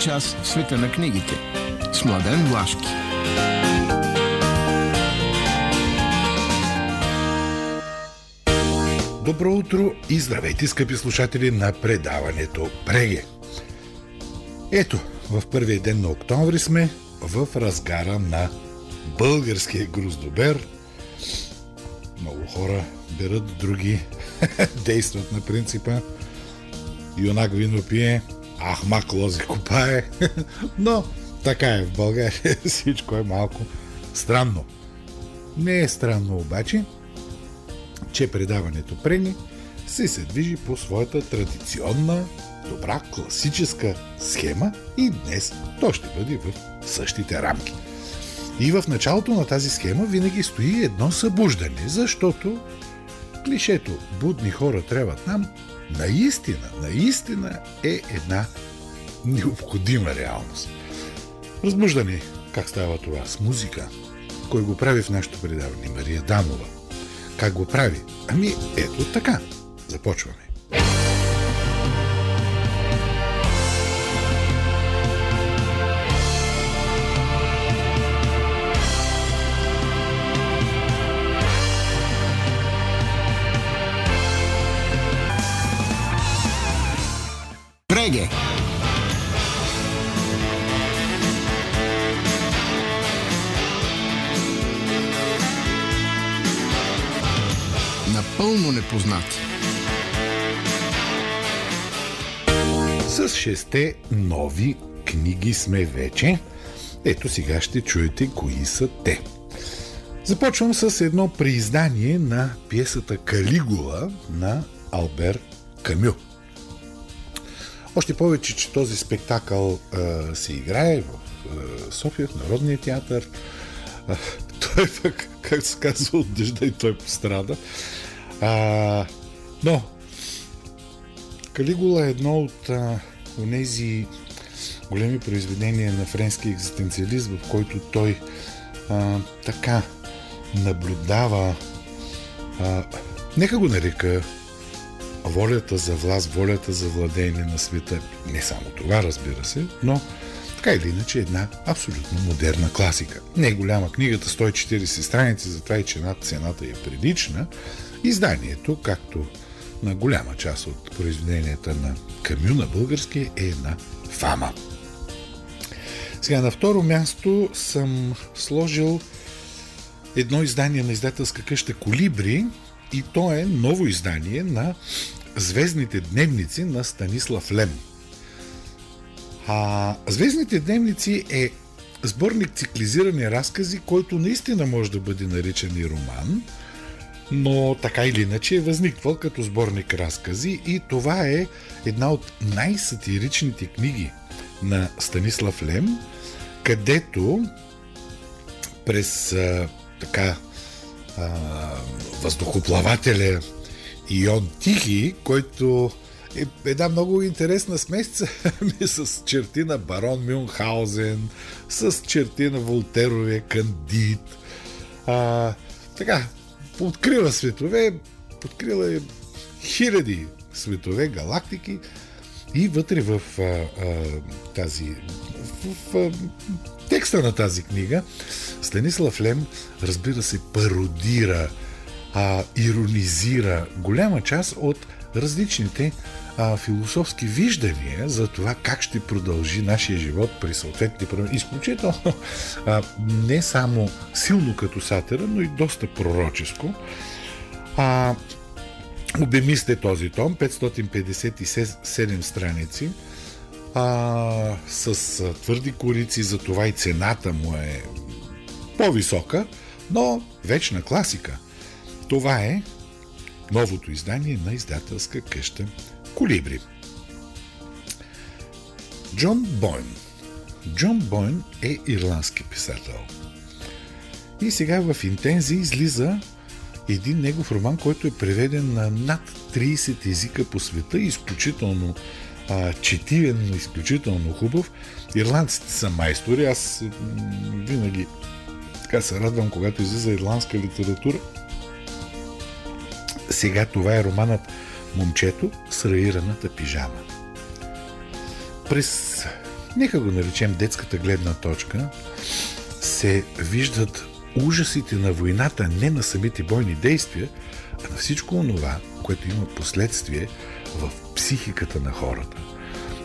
Час в света на книгите. С Младен Влашки. Добро утро и здравейте, скъпи слушатели на предаването Преге. Ето, в първия ден на октомври сме в разгара на българския груздобер. Много хора берат, други действат на принципа юнак вино пие, ахмак лози копае. Но така е в България. Всичко е малко странно. Не е странно обаче, че предаването Прени се се движи по своята традиционна, добра, класическа схема и днес то ще бъде в същите рамки. И в началото на тази схема винаги стои едно събуждане, защото клишето «Будни хора трябват нам» наистина, наистина е една необходима реалност. Разбуждане, как става това? С музика. Кой го прави в нашото предаване? Мария Дамова. Как го прави? Ами, ето така. Започваме. Преге. Напълно непознати. С шесте нови книги сме вече. Ето сега ще чуете кои са те. Започвам с едно преиздание на пиесата Калигула на Албер Камю. Още повече, че този спектакъл а, се играе в а, София, в Народния театър. А, той пък, как се казва, от дъжда и той пострада. А, но, Калигула е едно от тези големи произведения на френски екзистенциализм, в който той а, така наблюдава, а, нека го нарека волята за власт, волята за владеене на света. Не само това, разбира се, но така или иначе една абсолютно модерна класика. Не е голяма книгата, 140 страници, затова и че над цената е прилична. Изданието, както на голяма част от произведенията на Камю на български, е една фама. Сега на второ място съм сложил едно издание на издателска къща Колибри и то е ново издание на Звездните дневници на Станислав Лем. А Звездните дневници е сборник циклизирани разкази, който наистина може да бъде наричан и роман, но така или иначе е възниквал като сборник разкази и това е една от най-сатиричните книги на Станислав Лем, където през а, така а, въздухоплавателя Ион Тихи, който е една много интересна смесица с черти на барон Мюнхаузен, с черти на Волтеровия Кандид. А, така, открива светове, открила е хиляди светове, галактики и вътре в а, а, тази в, в текста на тази книга Станислав Лем, разбира се, пародира а, иронизира голяма част от различните а, философски виждания за това как ще продължи нашия живот при съответните промени. Изключително а, не само силно като сатира, но и доста пророческо. А, обемисте този том, 557 страници, а, с твърди корици, за това и цената му е по-висока, но вечна класика – това е новото издание на издателска къща Колибри. Джон Бойн. Джон Бойн е ирландски писател. И сега в Интензи излиза един негов роман, който е преведен на над 30 езика по света, изключително а, четивен, изключително хубав. Ирландците са майстори. Аз винаги така се радвам, когато излиза ирландска литература, сега това е романът Момчето с раираната пижама. през, нека го наречем детската гледна точка, се виждат ужасите на войната не на самите бойни действия, а на всичко онова, което има последствие в психиката на хората.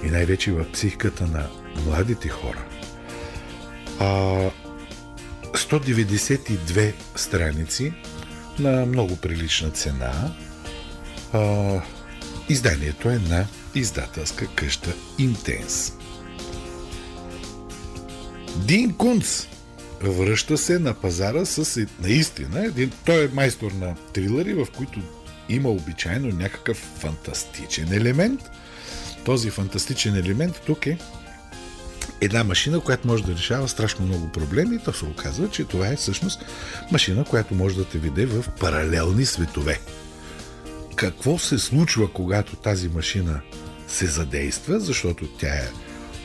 И най-вече в психиката на младите хора. А, 192 страници на много прилична цена. А, изданието е на издателска къща Интенс. Дин Кунц връща се на пазара с наистина един... Той е майстор на трилъри, в които има обичайно някакъв фантастичен елемент. Този фантастичен елемент тук е една машина, която може да решава страшно много проблеми то се оказва, че това е всъщност машина, която може да те виде в паралелни светове. Какво се случва, когато тази машина се задейства, защото тя е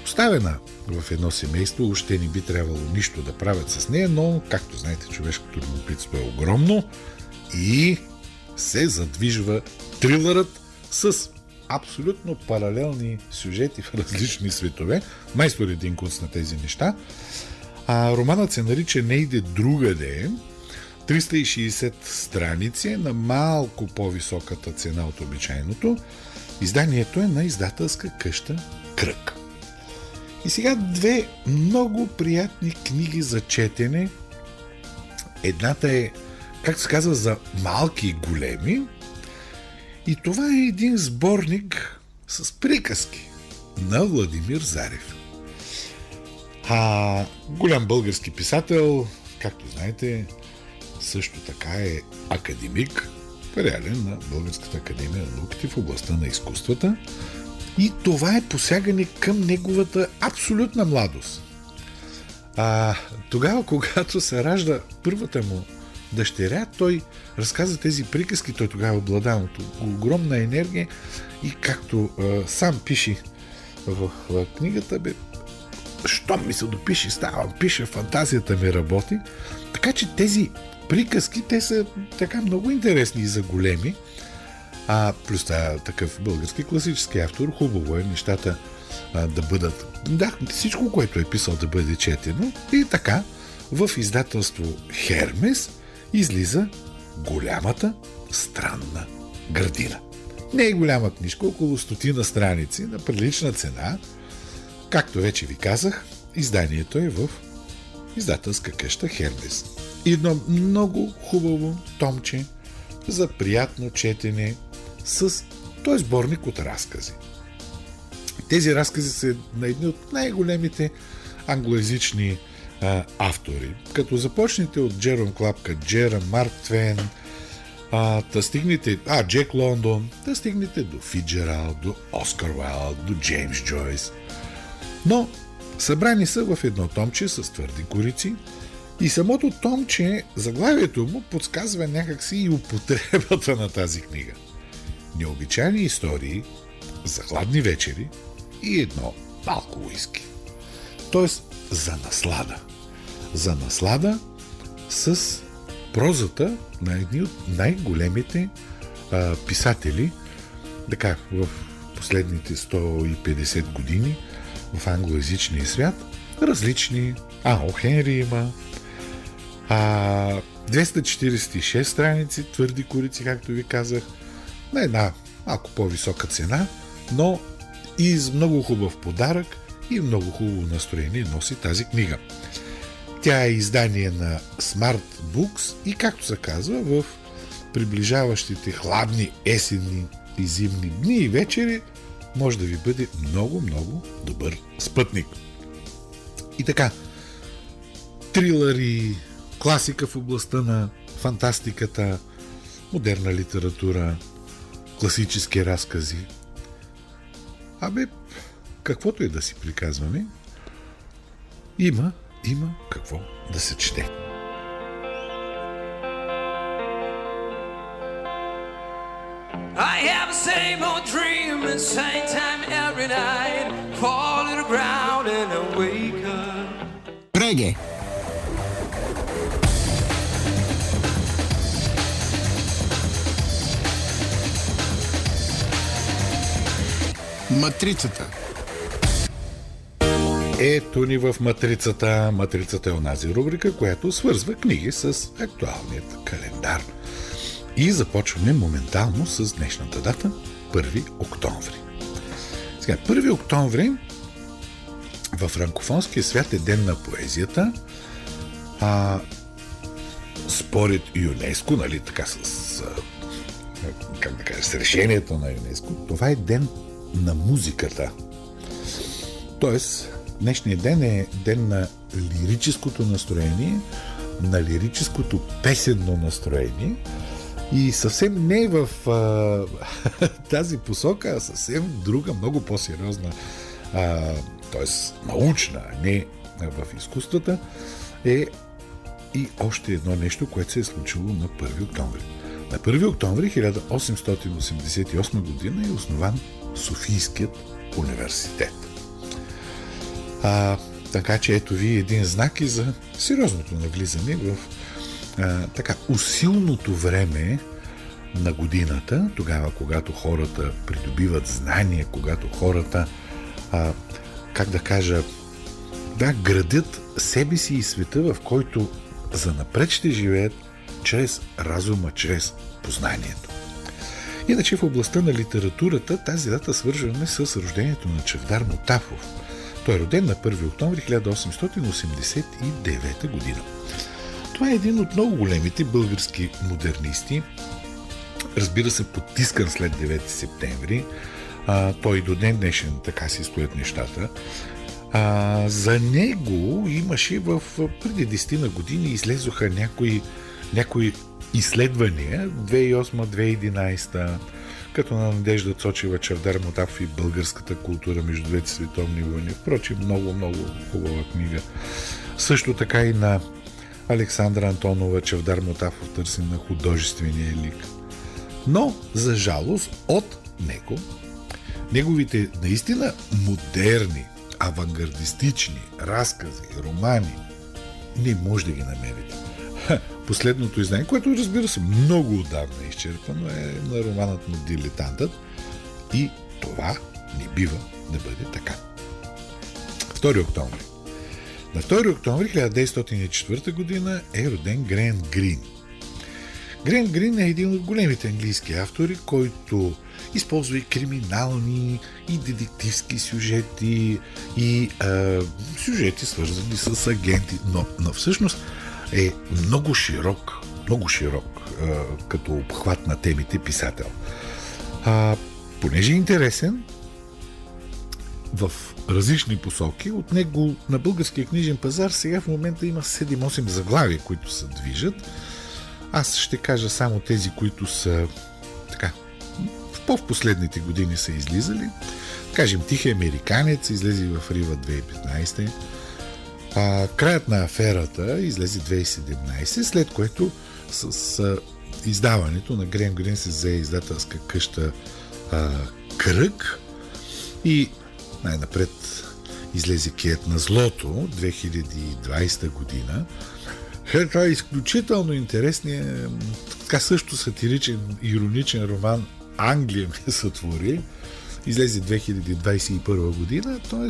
оставена в едно семейство, още не би трябвало нищо да правят с нея, но, както знаете, човешкото любопитство е огромно и се задвижва трилърът с абсолютно паралелни сюжети в различни светове. Майстор е един кунц на тези неща. А романът се нарича Не иде другаде. 360 страници на малко по-високата цена от обичайното. Изданието е на издателска къща Кръг. И сега две много приятни книги за четене. Едната е, как се казва, за малки и големи. И това е един сборник с приказки на Владимир Зарев. А голям български писател, както знаете, също така е академик, реален на Българската академия на науките в областта на изкуствата. И това е посягане към неговата абсолютна младост. А, тогава, когато се ражда първата му дъщеря, той разказа тези приказки, той тогава е обладан от огромна енергия и както а, сам пише в, в книгата, бе, що ми се допише, става, пише, фантазията ми работи. Така че тези приказки, те са така много интересни и за големи. А плюс това такъв български класически автор, хубаво е нещата а, да бъдат. Да, всичко, което е писал да бъде четено. И така, в издателство Хермес излиза голямата странна градина. Не е голяма книжка, около стотина страници, на прилична цена. Както вече ви казах, изданието е в издателска къща Хермес. Едно много хубаво томче за приятно четене с този сборник от разкази. Тези разкази са на едни от най-големите англоязични а, автори. Като започнете от Джером Клапка, Джера, Марк Твен, а, да стигнете, а, Джек Лондон, да стигнете до Фиджерал, до Оскар Уайлд, до Джеймс Джойс. Но събрани са в едно томче с твърди корици и самото томче, заглавието му подсказва някакси и употребата на тази книга. Необичайни истории за хладни вечери и едно малко уиски. Тоест за наслада. За наслада с прозата на едни от най-големите а, писатели, така, в последните 150 години в англоязичния свят, различни. А, О Хенри има. А, 246 страници, твърди корици, както ви казах, на една малко по-висока цена, но и с много хубав подарък и много хубаво настроение носи тази книга. Тя е издание на Smart Books и както се казва в приближаващите хладни есенни и зимни дни и вечери може да ви бъде много-много добър спътник. И така, трилъри, класика в областта на фантастиката, модерна литература, класически разкази. Абе, каквото и да си приказваме, има, има какво да се чете. I have the same old dream at same time every night. Fall to the ground and I wake up. Reggae. Матрицата. Ето ни в Матрицата. Матрицата е онази рубрика, която свързва книги с актуалният календар. И започваме моментално с днешната дата 1 октомври. Сега, 1 октомври в франкофонския свят е ден на поезията. А, според ЮНЕСКО, нали, така с, как да кажа, с решението на ЮНЕСКО, това е ден на музиката. Тоест, днешният ден е ден на лирическото настроение, на лирическото песенно настроение и съвсем не в а, тази посока, а съвсем друга, много по-сериозна, т.е. научна, а не в изкуствата, е и още едно нещо, което се е случило на 1 октомври. На 1 октомври 1888 година е основан Софийският университет. А, така че ето ви един знак и за сериозното навлизане в а, така усилното време на годината, тогава когато хората придобиват знания, когато хората, а, как да кажа, да, градят себе си и света, в който за напред ще живеят чрез разума, чрез познанието. Иначе в областта на литературата тази дата свържваме с рождението на Чевдар Мотафов. Той е роден на 1 октомври 1889 година. Това е един от много големите български модернисти. Разбира се, потискан след 9 септември. А, той до ден днешен така си стоят нещата. А, за него имаше в преди 10 на години излезоха някои, някои изследвания 2008-2011 като на Надежда Цочева, Чавдар Мотав и българската култура между двете световни войни. Впрочем, много, много хубава книга. Също така и на Александра Антонова, Чавдар Мотав в търсене на художествения лик. Но, за жалост, от него, неговите наистина модерни авангардистични разкази, романи, не може да ги намерите. Последното издание, което разбира се много отдавна е изчерпано, е на романът на Дилетантът и това не бива да бъде така. 2 октомври. На 2 октомври 1904 година е роден Грен Грин. Грен Грин е един от големите английски автори, който използва и криминални, и детективски сюжети, и а, сюжети свързани с агенти, но, но всъщност е много широк, много широк като обхват на темите писател. А, понеже е интересен, в различни посоки. От него на българския книжен пазар сега в момента има 7-8 заглавия, които се движат. Аз ще кажа само тези, които са така по-в последните години са излизали. Кажем, Тихи американец излезе в Рива 2015. А, краят на аферата излезе 2017, след което с, с издаването на Грем Грин се взе издателска къща а, Кръг и най-напред излезе Кият на злото 2020 година. Това е изключително интересният, така също сатиричен, ироничен роман Англия ми сътвори, излезе 2021 година, т.е.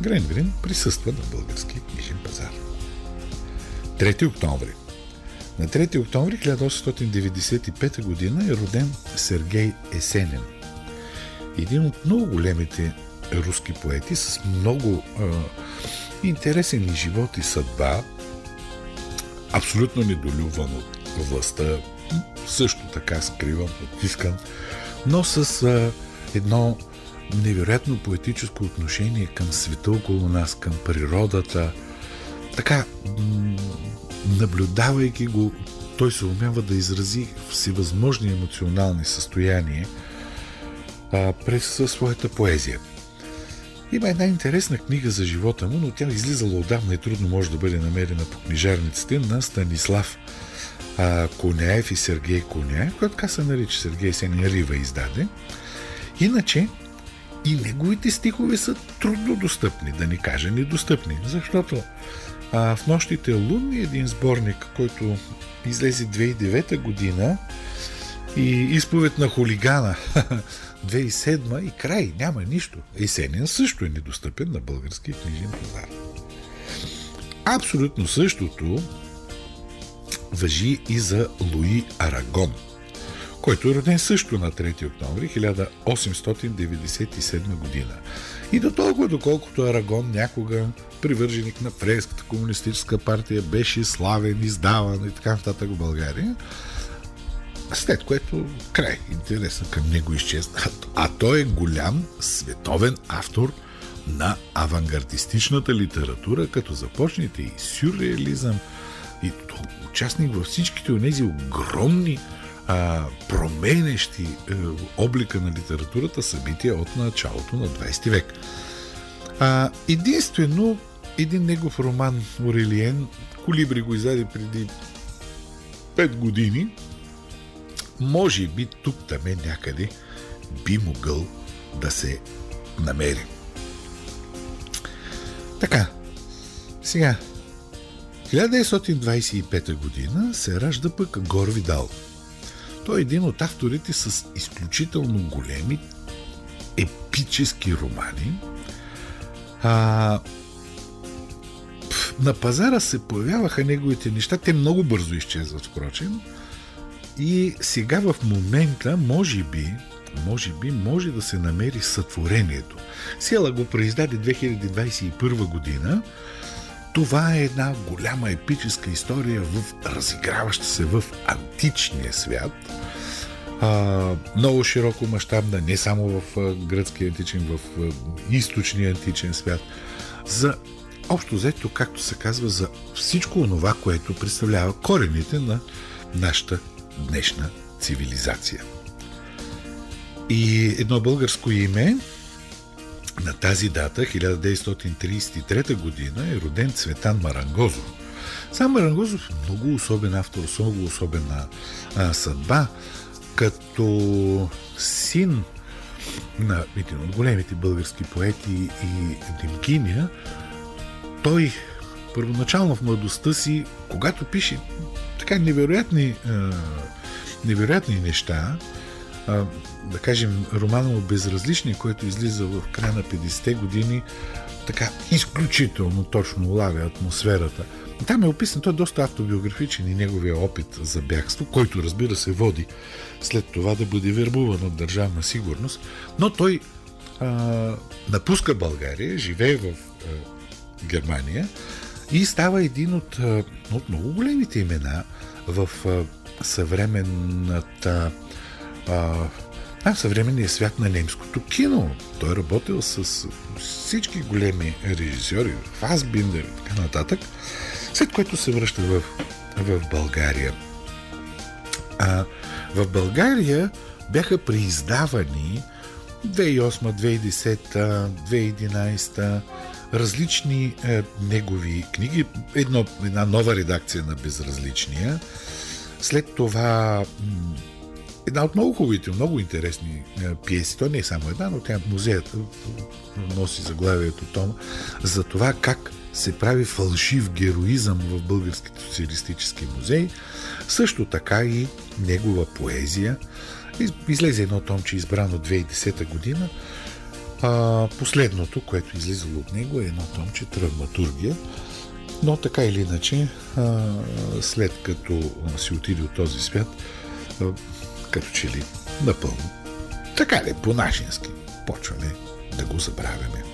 Грен Грин присъства на български книжен пазар. 3 октомври. На 3 октомври 1895 година е роден Сергей Есенин. Един от много големите руски поети с много е, интересен и живот и съдба, абсолютно недолюбван от властта, също така скриван, потискан, но с а, едно невероятно поетическо отношение към света около нас, към природата. Така, наблюдавайки го, той се умява да изрази всевъзможни емоционални състояния а, през своята поезия. Има една интересна книга за живота му, но тя излизала отдавна и трудно може да бъде намерена по книжарниците на Станислав а, Коняев и Сергей Коняев, който така се нарича Сергей Сеня Рива издаде. Иначе и неговите стихове са трудно достъпни, да не кажа недостъпни, защото а, в нощите лунни един сборник, който излезе 2009 година, И изповед на хулигана 2007 и край, няма нищо. Есенин също е недостъпен на български книжен пазар. Абсолютно същото въжи и за Луи Арагон, който е роден също на 3 октомври 1897 година. И до толкова, доколкото Арагон някога привърженик на Френската комунистическа партия беше славен, издаван и така нататък в България, след което край интереса към него изчезна. А той е голям световен автор на авангардистичната литература, като започнете и сюрреализъм, и участник във всичките от тези огромни а, променещи а, е, облика на литературата събития от началото на 20 век. А, единствено, един негов роман Орелиен, Колибри го издаде преди 5 години, може би тук там е някъде би могъл да се намери. Така, сега, 1925 година се ражда пък Гор Видал. Той е един от авторите с изключително големи епически романи. А, на пазара се появяваха неговите неща. Те много бързо изчезват, впрочем. И сега в момента, може би, може би, може да се намери сътворението. Села го произдаде 2021 година. Това е една голяма епическа история в разиграваща се в античния свят. А, много широко мащабна, не само в гръцкия античен, в източния античен свят. За общо взето, както се казва, за всичко това, което представлява корените на нашата днешна цивилизация. И едно българско име на тази дата, 1933 година, е роден Цветан Марангозов. Сам Марангозов е много особен автор, с много особена а, съдба, като син на един от големите български поети и Димкиня, той първоначално в младостта си, когато пише така невероятни, а, невероятни неща, а, да кажем, романа му Безразлични, който излиза в края на 50-те години, така изключително точно улавя атмосферата. Там е описан, той е доста автобиографичен и неговия опит за бягство, който разбира се води след това да бъде вербуван от държавна сигурност, но той а, напуска България, живее в а, Германия и става един от, а, от много големите имена в а, съвременната а, а, съвременния свят на немското кино. Той е работил с всички големи режисьори, Фасбиндер и така нататък, след което се връща в, в България. А, в България бяха преиздавани 2008, 2010, 2011 различни е, негови книги. Едно, една нова редакция на Безразличния. След това една от много хубавите, много интересни е, пиеси. То не е само една, но тя музеят носи заглавието Том за това как се прави фалшив героизъм в Българските социалистически музей. Също така и негова поезия. Излезе едно томче, избрано 2010 година. А, последното, което излизало от него е едно томче Травматургия. Но така или иначе, а, след като си отиде от този свят, като че ли напълно. Така ли, по-нашински, почваме да го забравяме.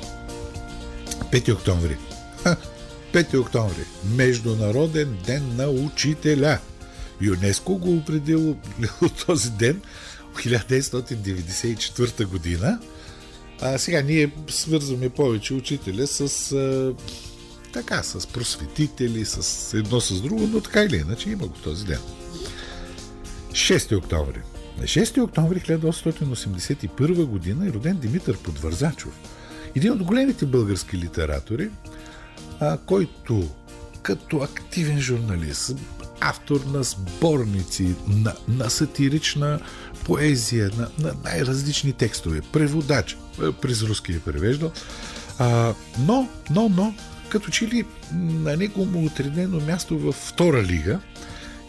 5 октомври. Ха, 5 октомври. Международен ден на учителя. ЮНЕСКО го определило този ден в 1994 година. А сега ние свързваме повече учителя с а, така, с просветители, с едно с друго, но така или иначе има го този ден. 6 октомври. На 6 октомври 1881 година е роден Димитър Подвързачов, един от големите български литератори, а, който като активен журналист, автор на сборници, на, на сатирична поезия, на, на най-различни текстове, преводач, през руски е превеждал, а, но, но, но, като че ли на него му отредено място във втора лига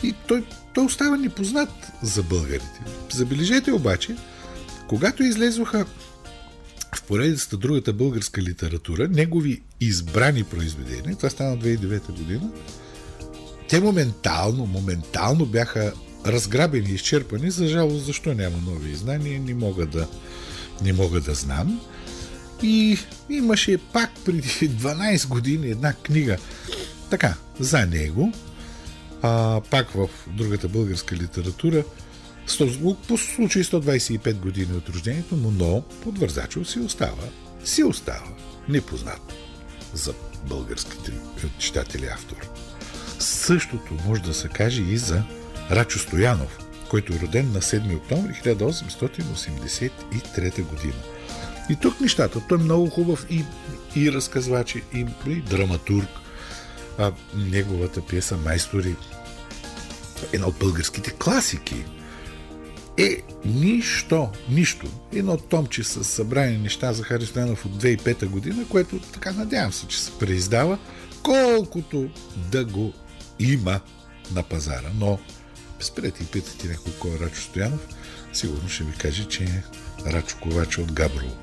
и той той остава непознат за българите. Забележете обаче, когато излезоха в поредицата другата българска литература, негови избрани произведения, това стана 2009 година, те моментално, моментално бяха разграбени изчерпани. За жалост, защо няма нови издания, не мога да, не мога да знам. И имаше пак преди 12 години една книга, така, за него, а, пак в другата българска литература, по случай 125 години от рождението му, но подвързачов си остава, си остава непознат за българските читатели автор. Същото може да се каже и за Рачо Стоянов, който е роден на 7 октомври 1883 година. И тук нещата, той е много хубав и, и разказвач, и, и драматург. А, неговата пиеса Майстори, една от българските класики, е нищо, нищо. Едно томче с събрани неща за Хари Стоянов от 2005 година, което така надявам се, че се преиздава, колкото да го има на пазара. Но спрете и питате някой кой е Рачо Стоянов, сигурно ще ви каже, че е Рачо Ковача от Габрово.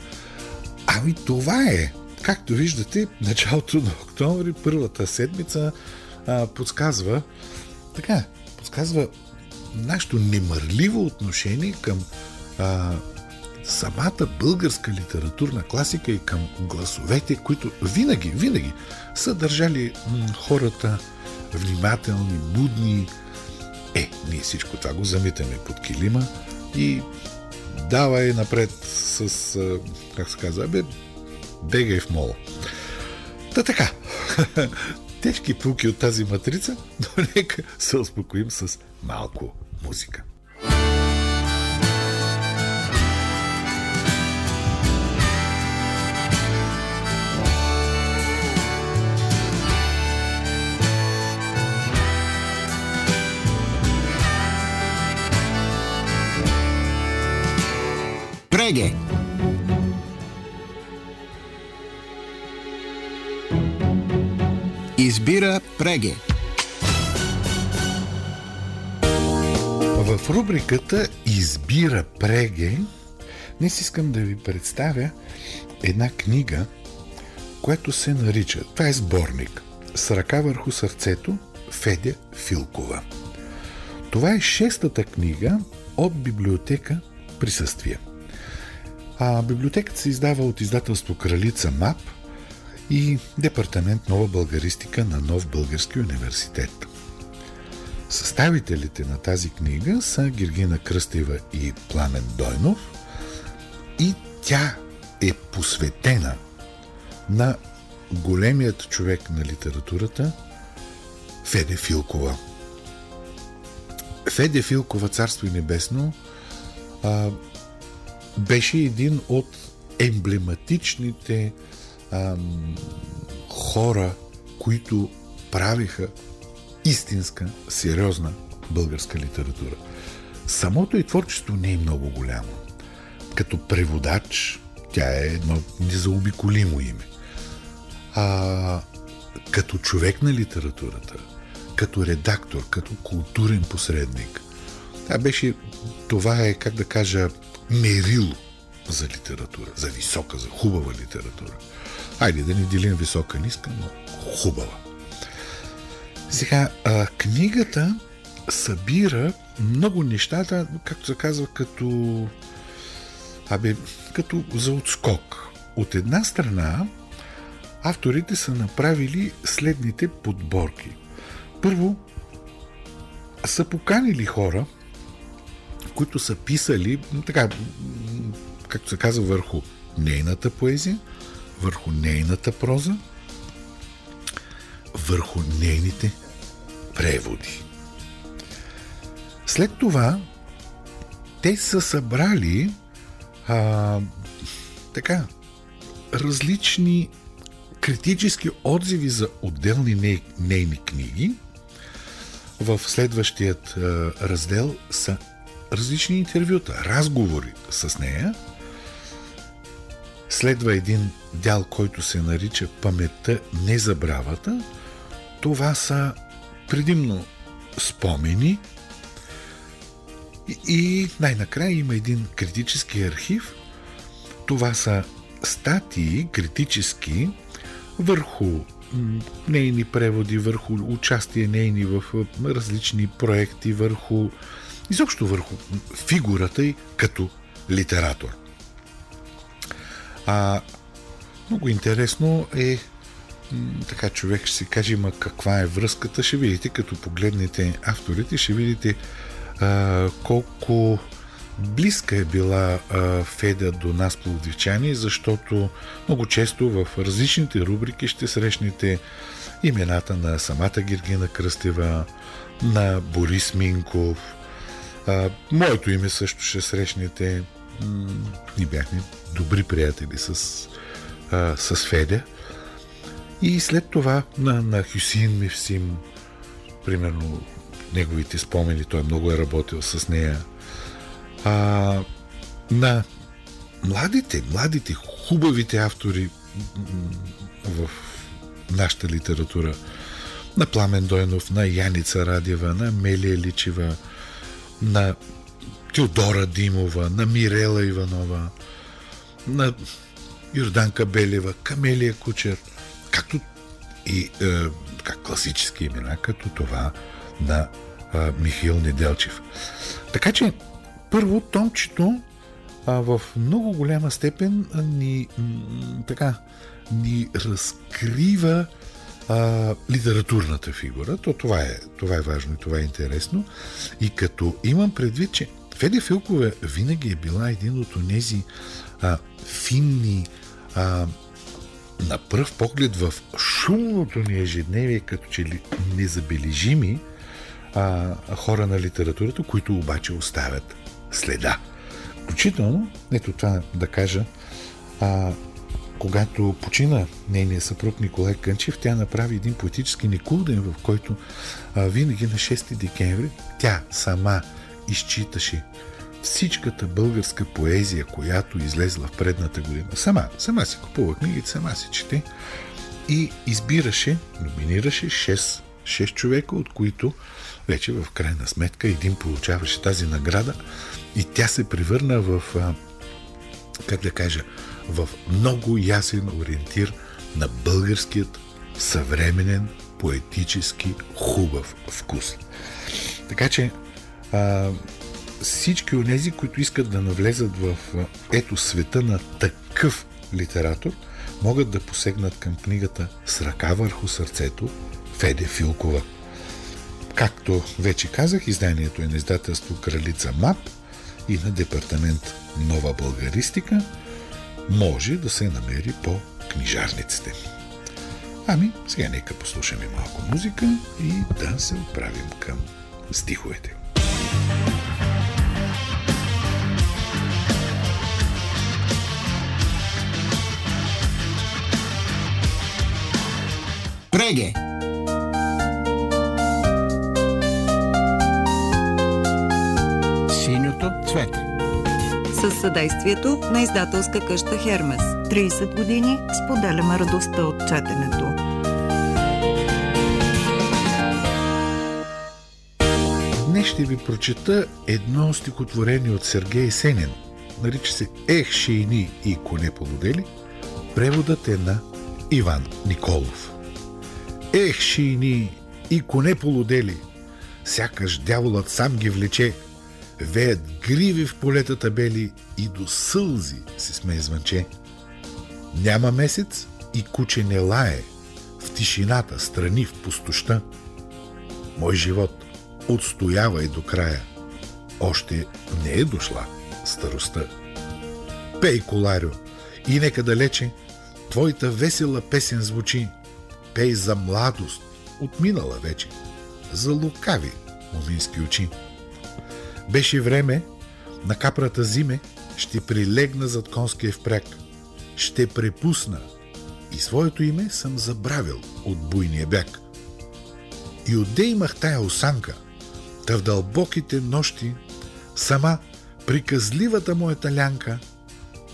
Ами това е. Както виждате, началото на октомври, първата седмица, а, подсказва така, подсказва нашето немърливо отношение към а, самата българска литературна класика и към гласовете, които винаги, винаги са държали м- хората внимателни, будни. Е, ние всичко това го замитаме под килима и давай напред с, как се казва, бе, бегай в мола. Та така, тежки пулки от тази матрица, но нека се успокоим с малко музика. Преге! Избира Преге. В рубриката Избира Преге днес искам да ви представя една книга, която се нарича, това е сборник, с ръка върху сърцето Федя Филкова. Това е шестата книга от библиотека Присъствие. А библиотеката се издава от издателство Кралица МАП и Департамент Нова българистика на Нов Български университет. Съставителите на тази книга са Гергина Кръстева и Пламен Дойнов и тя е посветена на големият човек на литературата Феде Филкова. Феде Филкова, Царство и Небесно, беше един от емблематичните ам, хора, които правиха истинска, сериозна българска литература. Самото и творчество не е много голямо. Като преводач, тя е едно незаобиколимо име. А като човек на литературата, като редактор, като културен посредник, тя беше, това е, как да кажа, мерило за литература, за висока, за хубава литература. Айде да ни делим висока, ниска, но хубава. Сега, а, книгата събира много нещата, както се казва, като, абе, като за отскок. От една страна, авторите са направили следните подборки. Първо, са поканили хора, които са писали, така, както се казва, върху нейната поезия, върху нейната проза, върху нейните преводи. След това те са събрали а, така различни критически отзиви за отделни ней, нейни книги. В следващият а, раздел са различни интервюта, разговори с нея. Следва един дял, който се нарича Паметта, незабравата. Това са предимно спомени И, и най-накрая има един критически архив. Това са статии критически върху нейни преводи, върху участие нейни в различни проекти, върху изобщо върху фигурата й като литератор. А много интересно е така човек ще си каже, ма каква е връзката, ще видите, като погледнете авторите, ще видите а, колко близка е била а, Феда до нас пловдивчани, защото много често в различните рубрики ще срещнете имената на самата Гергина Кръстева, на Борис Минков. А, моето име също ще срещнете. Ние бяхме добри приятели с, а, с Федя. И след това на, на Хюсин Мивсим, примерно неговите спомени, той много е работил с нея. А, на младите, младите, хубавите автори в нашата литература, на Пламен Дойнов, на Яница Радева, на Мелия Личева, на Теодора Димова, на Мирела Иванова, на Йорданка Белева, Камелия Кучер, както и е, как класически имена, като това на е, Михаил Неделчев. Така че, първо, томчето а, в много голяма степен ни, така, ни разкрива а, литературната фигура. То това е, това е важно и това е интересно. И като имам предвид, че Федя Филкова винаги е била един от тези а, финни, а, на пръв поглед в шумното ни ежедневие, като че ли незабележими а, хора на литературата, които обаче оставят следа. Включително, ето това да кажа, а, когато почина нейния съпруг Николай Кънчев, тя направи един поетически Никулден, в който а, винаги на 6 декември тя сама изчиташе всичката българска поезия, която излезла в предната година. Сама, сама си купува книгите, сама си чете и избираше, номинираше 6, 6 човека, от които вече в крайна сметка един получаваше тази награда и тя се превърна в, как да кажа, в много ясен ориентир на българският съвременен, поетически, хубав вкус. Така че а, всички от тези, които искат да навлезат в ето света на такъв литератор, могат да посегнат към книгата С ръка върху сърцето Феде Филкова. Както вече казах, изданието е на издателство Кралица МАП и на департамент Нова българистика може да се намери по книжарниците. Ами, сега нека послушаме малко музика и да се отправим към стиховете. Преге! Синьото цвете С съдействието на издателска къща Хермес. 30 години споделяме радостта от четенето. Ще ви прочета едно стихотворение от Сергей Сенин. Нарича се Ех, шейни и коне полудели. Преводът е на Иван Николов. Ех, шийни и коне полудели, сякаш дяволът сам ги влече, веят гриви в полетата бели и до сълзи се смее звънче. Няма месец и куче не лае, в тишината, страни в пустоща. Мой живот отстоява и до края. Още не е дошла старостта. Пей, коларю, и нека далече твоята весела песен звучи – пей за младост, отминала вече, за лукави момински очи. Беше време, на капрата зиме, ще прилегна зад конския впряг. Ще препусна и своето име съм забравил от буйния бяг. И отде имах тая осанка, та в дълбоките нощи, сама приказливата моята лянка,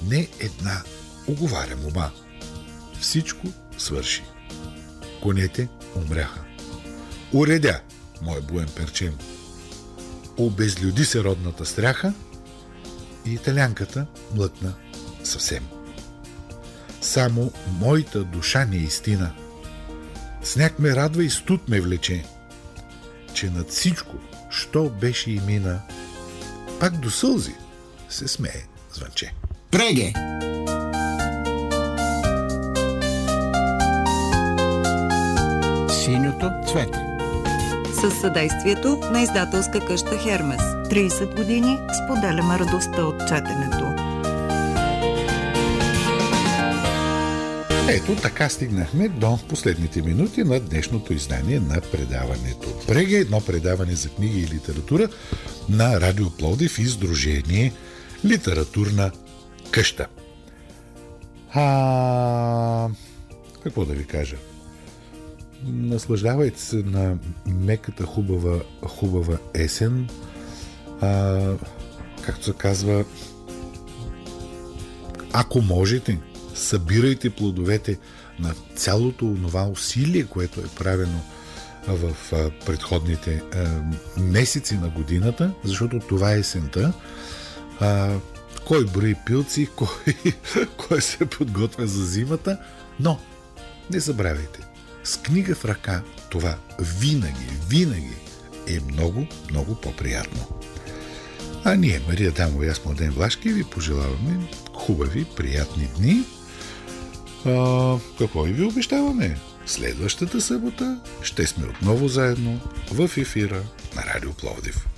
не една оговаря моба. Всичко свърши конете умряха. Уредя, мой буен перчем. обезлюди се родната стряха и италянката млъкна съвсем. Само моята душа не е истина. Сняг ме радва и студ ме влече, че над всичко, що беше и мина, пак до сълзи се смее звънче. Преге! Синьото цвете. Със съдействието на издателска къща Хермес. 30 години споделяме радостта от четенето. Ето така стигнахме до последните минути на днешното издание на предаването. Преге едно предаване за книги и литература на Радио Плодив и Сдружение Литературна къща. А... Какво да ви кажа? Наслаждавайте се на меката хубава, хубава есен. А, както се казва, ако можете, събирайте плодовете на цялото това усилие, което е правено в предходните месеци на годината, защото това е есента. Кой брои пилци, кой, кой се подготвя за зимата, но не забравяйте, с книга в ръка това винаги, винаги е много, много по-приятно. А ние, Мария Дамова и аз, Младен Влашки, ви пожелаваме хубави, приятни дни. А, какво и ви обещаваме? Следващата събота ще сме отново заедно в ефира на Радио Пловдив.